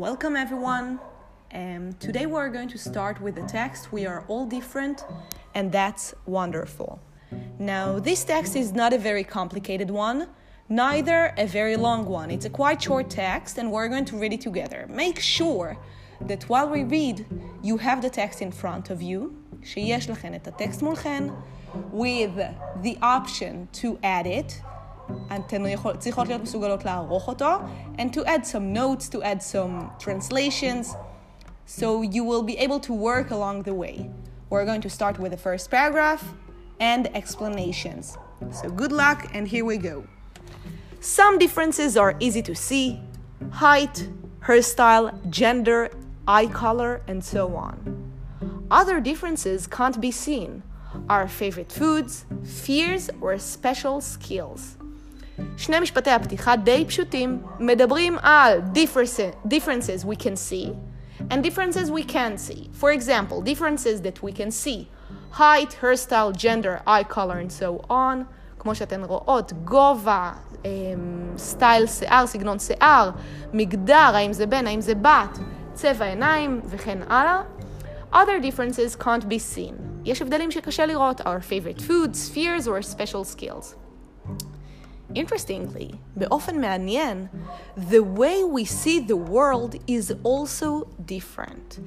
Welcome, everyone. Um, today, we're going to start with the text We are all different, and that's wonderful. Now, this text is not a very complicated one, neither a very long one. It's a quite short text, and we're going to read it together. Make sure that while we read, you have the text in front of you, שיש לכן את הטקסט מולכן, with the option to add it. אתן יכול, צריכות להיות מסוגלות לערוך אותו, and to add some notes, to add some translations, so you will be able to work along the way. We're going to start with the first paragraph and explanations. So good luck, and here we go. Some differences are easy to see height, hairstyle, gender, eye color, and so on. Other differences can't be seen our favorite foods, fears, or special skills. שני משפטי הפתיחה די פשוטים, מדברים על differences we can see and differences we can't see. For example, differences that we can see, height, hairstyle, gender, eye color and so on, כמו שאתן רואות, גובה, סטייל שיער, סגנון שיער, מגדר, האם זה בן, האם זה בת, צבע עיניים וכן הלאה. Other differences can't be seen. יש הבדלים שקשה לראות, our favorite foods, fears or special skills. Interestingly, באופן מעניין, the way we see the world is also different.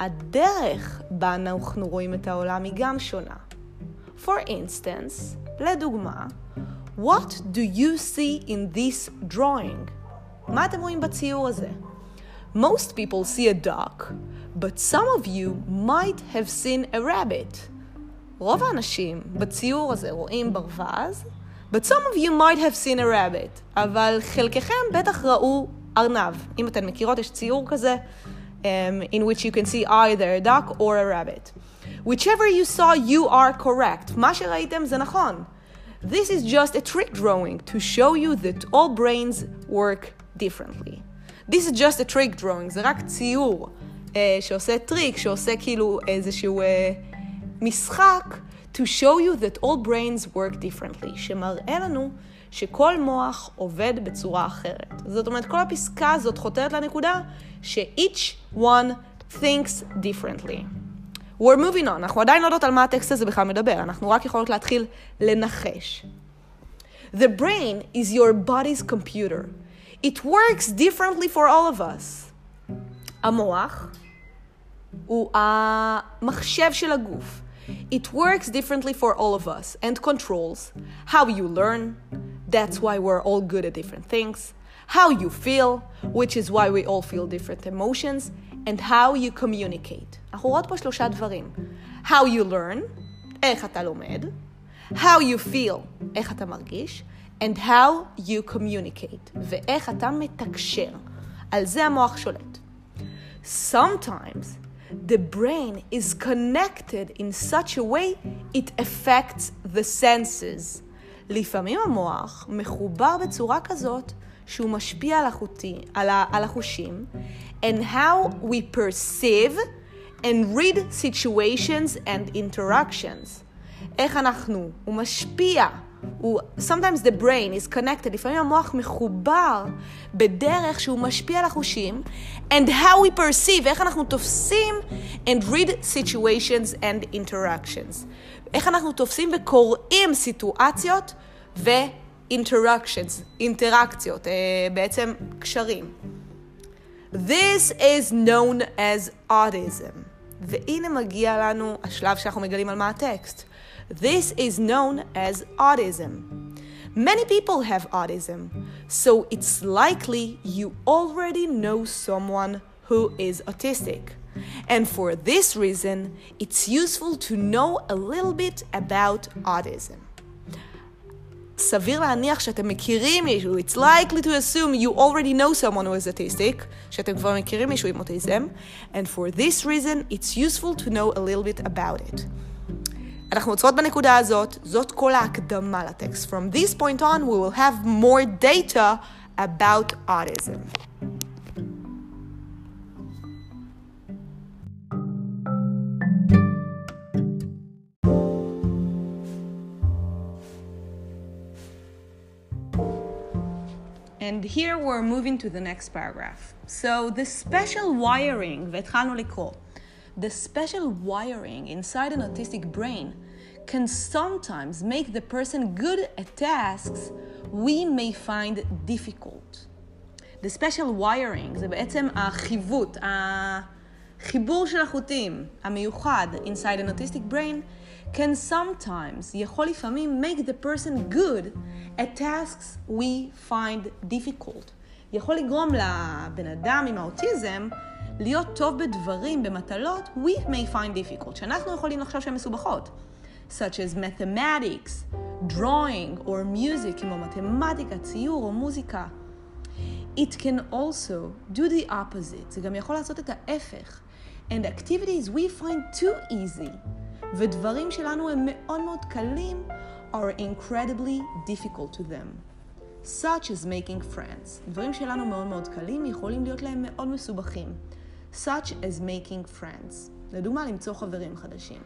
הדרך בה אנחנו רואים את העולם היא גם שונה. For instance, לדוגמה, what do you see in this drawing? מה אתם רואים בציור הזה? Most people see a duck, but some of you might have seen a rabbit. רוב האנשים בציור הזה רואים ברווז, but some of you might have seen a rabbit. אבל חלקכם בטח ראו ארנב. אם אתן מכירות, יש ציור כזה, um, in which you can see either a duck or a rabbit. Whichever you saw, you are correct. מה שראיתם זה נכון. This is just a trick drawing to show you that all brains work differently. This is just a trick drawing, זה רק ציור uh, שעושה טריק, שעושה כאילו איזשהו uh, משחק to show you that all brains work differently, שמראה לנו שכל מוח עובד בצורה אחרת. זאת אומרת, כל הפסקה הזאת חותרת לנקודה ש-each one thinks differently. We're moving on, אנחנו עדיין לא יודעות על מה הטקסט הזה בכלל מדבר, אנחנו רק יכולות להתחיל לנחש. The brain is your body's computer. It works differently for all of us. המוח הוא המחשב של הגוף. It works differently for all of us and controls how you learn, that's why we're all good at different things, how you feel, which is why we all feel different emotions, and how you communicate. אנחנו רואות פה שלושה דברים. How you learn, איך אתה לומד, how you feel, איך אתה מרגיש, and how you communicate, ואיך אתה מתקשר. על זה המוח שולט. Sometimes the brain is connected in such a way it affects the senses. לפעמים המוח מחובר בצורה כזאת שהוא משפיע על, החוטי, על, ה, על החושים, and how we perceive and read situations and interactions. איך אנחנו, הוא משפיע הוא, sometimes the brain is connected, לפעמים המוח מחובר בדרך שהוא משפיע על החושים, and how we perceive, איך אנחנו תופסים, and read situations and interactions. איך אנחנו תופסים וקוראים סיטואציות ו-interactions, אינטראקציות, בעצם קשרים. This is known as autism. והנה מגיע לנו השלב שאנחנו מגלים על מה הטקסט. This is known as autism. Many people have autism, so it's likely you already know someone who is autistic. And for this reason, it's useful to know a little bit about autism. סביר להניח שאתם מכירים מישהו, it's likely to assume you already know someone who is autistic, שאתם כבר מכירים מישהו עם אוטיזם, and for this reason, it's useful to know a little bit about it. אנחנו עוצרות בנקודה הזאת, זאת כל ההקדמה לטקסט. From this point on, we will have more data about autism. And here we're moving to the next paragraph. So the special wiring, והתחלנו לקרוא, the special wiring inside an autistic brain can sometimes make the person good at tasks we may find difficult. The special wiring זה בעצם החיווט, החיבור של החוטים המיוחד inside an autistic brain can sometimes, יכול לפעמים, make the person good at tasks we find difficult. יכול לגרום לבן אדם עם האוטיזם להיות טוב בדברים, במטלות, we may find difficult, שאנחנו יכולים לחשוב שהן מסובכות. such as mathematics, drawing or music, כמו מתמטיקה, ציור או מוזיקה. It can also do the opposite, זה גם יכול לעשות את ההפך. And activities we find too easy, ודברים שלנו הם מאוד מאוד קלים, are incredibly difficult to them. such as making friends. דברים שלנו מאוד מאוד קלים יכולים להיות להם מאוד מסובכים. such as making friends. לדוגמה, למצוא חברים חדשים.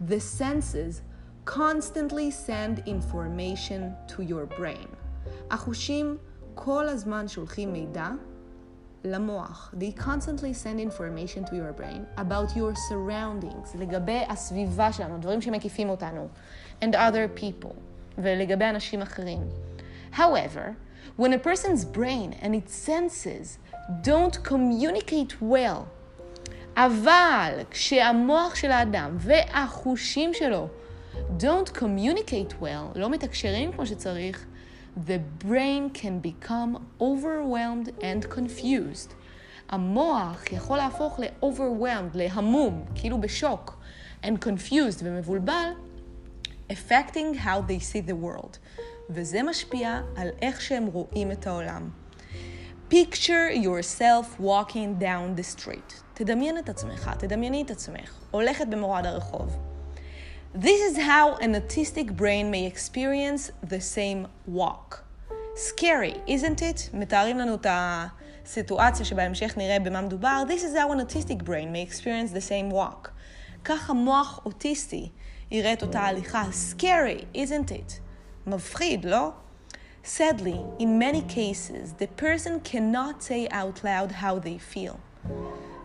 The senses constantly send information to your brain. החושים כל הזמן שולחים מידע למוח. They constantly send information to your brain about your surroundings, לגבי הסביבה שלנו, דברים שמקיפים אותנו, and other people, ולגבי אנשים אחרים. However, when a person's brain and its senses don't communicate well אבל כשהמוח של האדם והחושים שלו don't communicate well, לא מתקשרים כמו שצריך, the brain can become overwhelmed and confused. המוח יכול להפוך ל-overwhelmed, להמום, כאילו בשוק, and confused ומבולבל, affecting how they see the world. וזה משפיע על איך שהם רואים את העולם. Picture yourself walking down the street. תדמיין את עצמך, תדמייני את עצמך, הולכת במורד הרחוב. This is how an autistic brain may experience the same walk. Scary, isn't it? מתארים לנו את הסיטואציה שבהמשך נראה במה מדובר. This is how an autistic brain may experience the same walk. ככה מוח אוטיסטי יראה את אותה הליכה. Scary, isn't it? מפחיד, לא? Sadly, in many cases, the person cannot say out loud how they feel.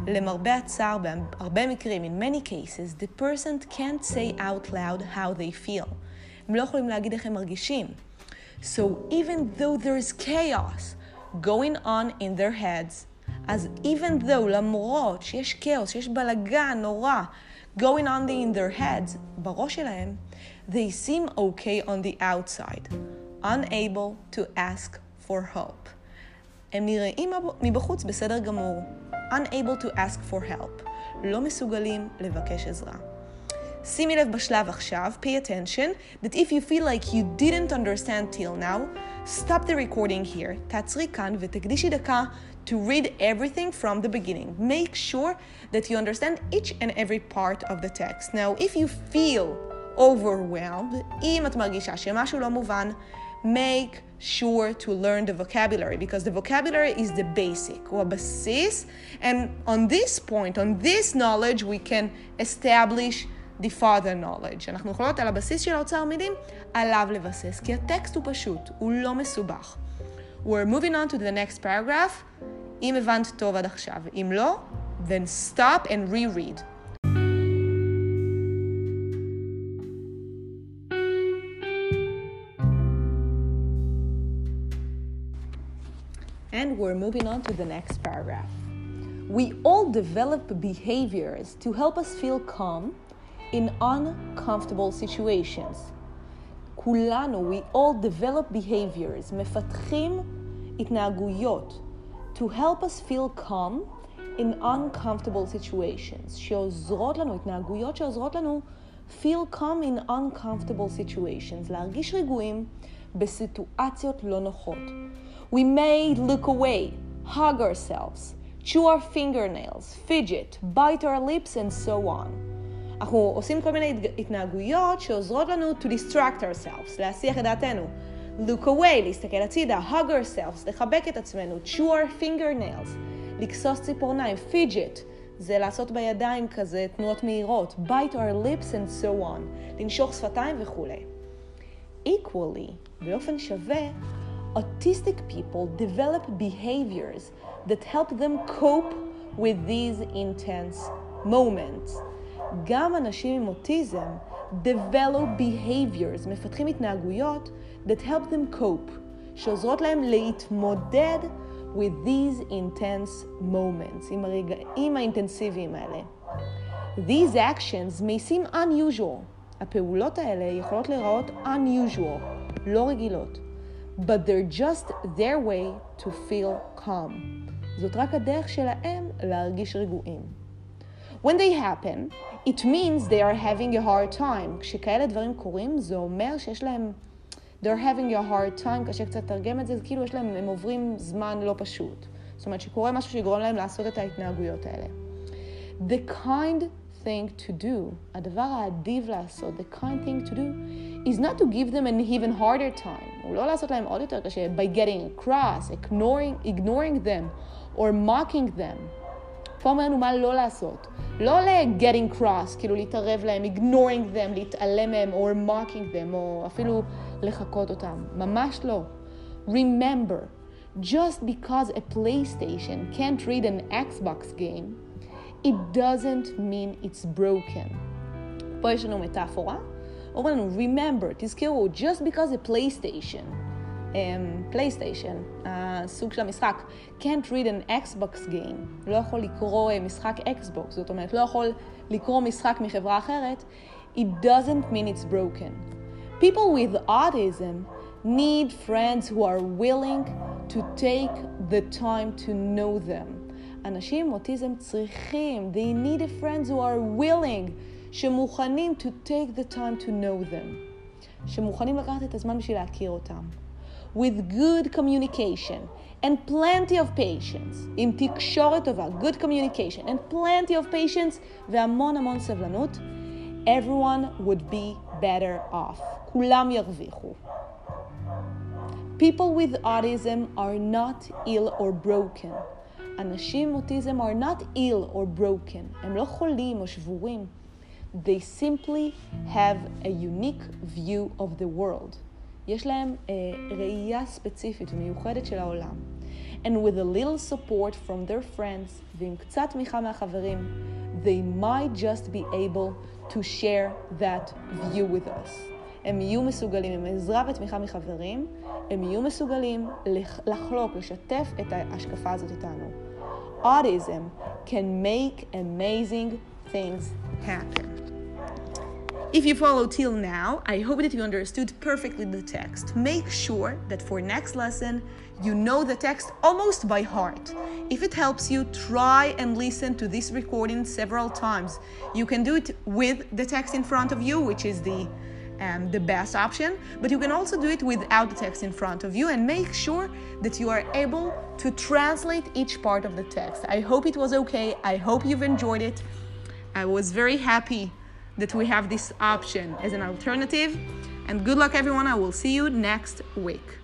למרבה הצער, בהרבה מקרים, in many cases, the person can't say out loud how they feel. הם לא יכולים להגיד איך הם מרגישים. So even though there is chaos going on in their heads, אז even though, למרות שיש כאוס, שיש בלאגן נורא going on in their heads, בראש שלהם, they seem okay on the outside, unable to ask for help. הם נראים מבחוץ בסדר גמור, unable to ask for help, לא מסוגלים לבקש עזרה. שימי לב בשלב עכשיו, pay attention, that if you feel like you didn't understand till now, stop the recording here, תעצרי כאן ותקדישי דקה to read everything from the beginning. Make sure that you understand each and every part of the text. Now, if you feel overwhelmed, אם את מרגישה שמשהו לא מובן, make sure to learn the vocabulary because the vocabulary is the basic הוא הבסיס and on this point, on this knowledge we can establish the father knowledge. אנחנו יכולות על הבסיס של האוצר מילים עליו לבסס כי הטקסט הוא פשוט, הוא לא מסובך. We're moving on to the next paragraph. אם הבנת טוב עד עכשיו, אם לא, then stop and reread. And we're moving on to the next paragraph. We all develop behaviors to help us feel calm in uncomfortable situations. כולנו, we all develop behaviors, מפתחים התנהגויות, to help us feel calm in uncomfortable situations, שעוזרות לנו, התנהגויות שעוזרות לנו feel calm in uncomfortable situations, להרגיש רגועים בסיטואציות לא נוחות. We may look away, hug ourselves, chew our fingernails, fidget, bite our lips and so on. אנחנו עושים כל מיני התנהגויות שעוזרות לנו to distract ourselves, להסיח את דעתנו. look away, להסתכל הצידה, hug ourselves, לחבק את עצמנו, chew our fingernails, לכסוס ציפורניים, fidget, זה לעשות בידיים כזה תנועות מהירות, bite our lips and so on, לנשוך שפתיים וכולי. equally, באופן שווה, autistic people develop behaviors that help them cope with these intense moments. גם אנשים עם אוטיזם develop behaviors, מפתחים התנהגויות that help them cope, שעוזרות להם להתמודד with these intense moments, עם הרגעים האינטנסיביים האלה. These actions may seem unusual. הפעולות האלה יכולות להיראות unusual, לא רגילות. But they're just their way to feel calm. זאת רק הדרך שלהם להרגיש רגועים. When they happen, it means they are having a hard time. כשכאלה דברים קורים, זה אומר שיש להם... they're having a hard time, קשה קצת לתרגם את זה, כאילו יש להם, הם עוברים זמן לא פשוט. זאת אומרת שקורה משהו שיגרום להם לעשות את ההתנהגויות האלה. The kind thing to do, הדבר האדיב לעשות, the kind thing to do, is not to give them an even harder time, הוא לא לעשות להם עוד יותר קשה, by getting across, ignoring, ignoring them, or mocking them. פה אומר לנו מה לא לעשות. לא ל-getting cross, כאילו להתערב להם, ignoring them, להתעלם מהם, or mocking them, או אפילו לחקות אותם. ממש לא. Remember, just because a PlayStation can't read an Xbox game, it doesn't mean it's broken. פה יש לנו מטאפורה. אומרים לנו, remember, תזכרו, just because a PlayStation פלייסטיישן, um, הסוג של המשחק, can't read an Xbox game, לא יכול לקרוא uh, משחק Xbox, זאת אומרת, לא יכול לקרוא משחק מחברה אחרת, it doesn't mean it's broken. People with autism need friends who are willing to take the time to know them. אנשים עם אוטיזם צריכים, they need a friends who are willing, שמוכנים to take the time to know them. שמוכנים לקחת את הזמן בשביל להכיר אותם. with good communication and plenty of patience, עם תקשורת טובה, good communication and plenty of patience והמון המון סבלנות, everyone would be better off. כולם ירוויחו. People with autism are not ill or broken. אנשים עם אוטיזם are not ill or broken. הם לא חולים או שבורים. They simply have a unique view of the world. יש להם אה, ראייה ספציפית ומיוחדת של העולם. And with a little support from their friends, ועם קצת תמיכה מהחברים, they might just be able to share that view with us. הם יהיו מסוגלים, עם עזרה ותמיכה מחברים, הם יהיו מסוגלים לחלוק, לשתף את ההשקפה הזאת איתנו. Autism can make amazing things happen. If you follow till now, I hope that you understood perfectly the text. Make sure that for next lesson, you know the text almost by heart. If it helps you, try and listen to this recording several times. You can do it with the text in front of you, which is the um, the best option, but you can also do it without the text in front of you and make sure that you are able to translate each part of the text. I hope it was okay. I hope you've enjoyed it. I was very happy that we have this option as an alternative. And good luck, everyone. I will see you next week.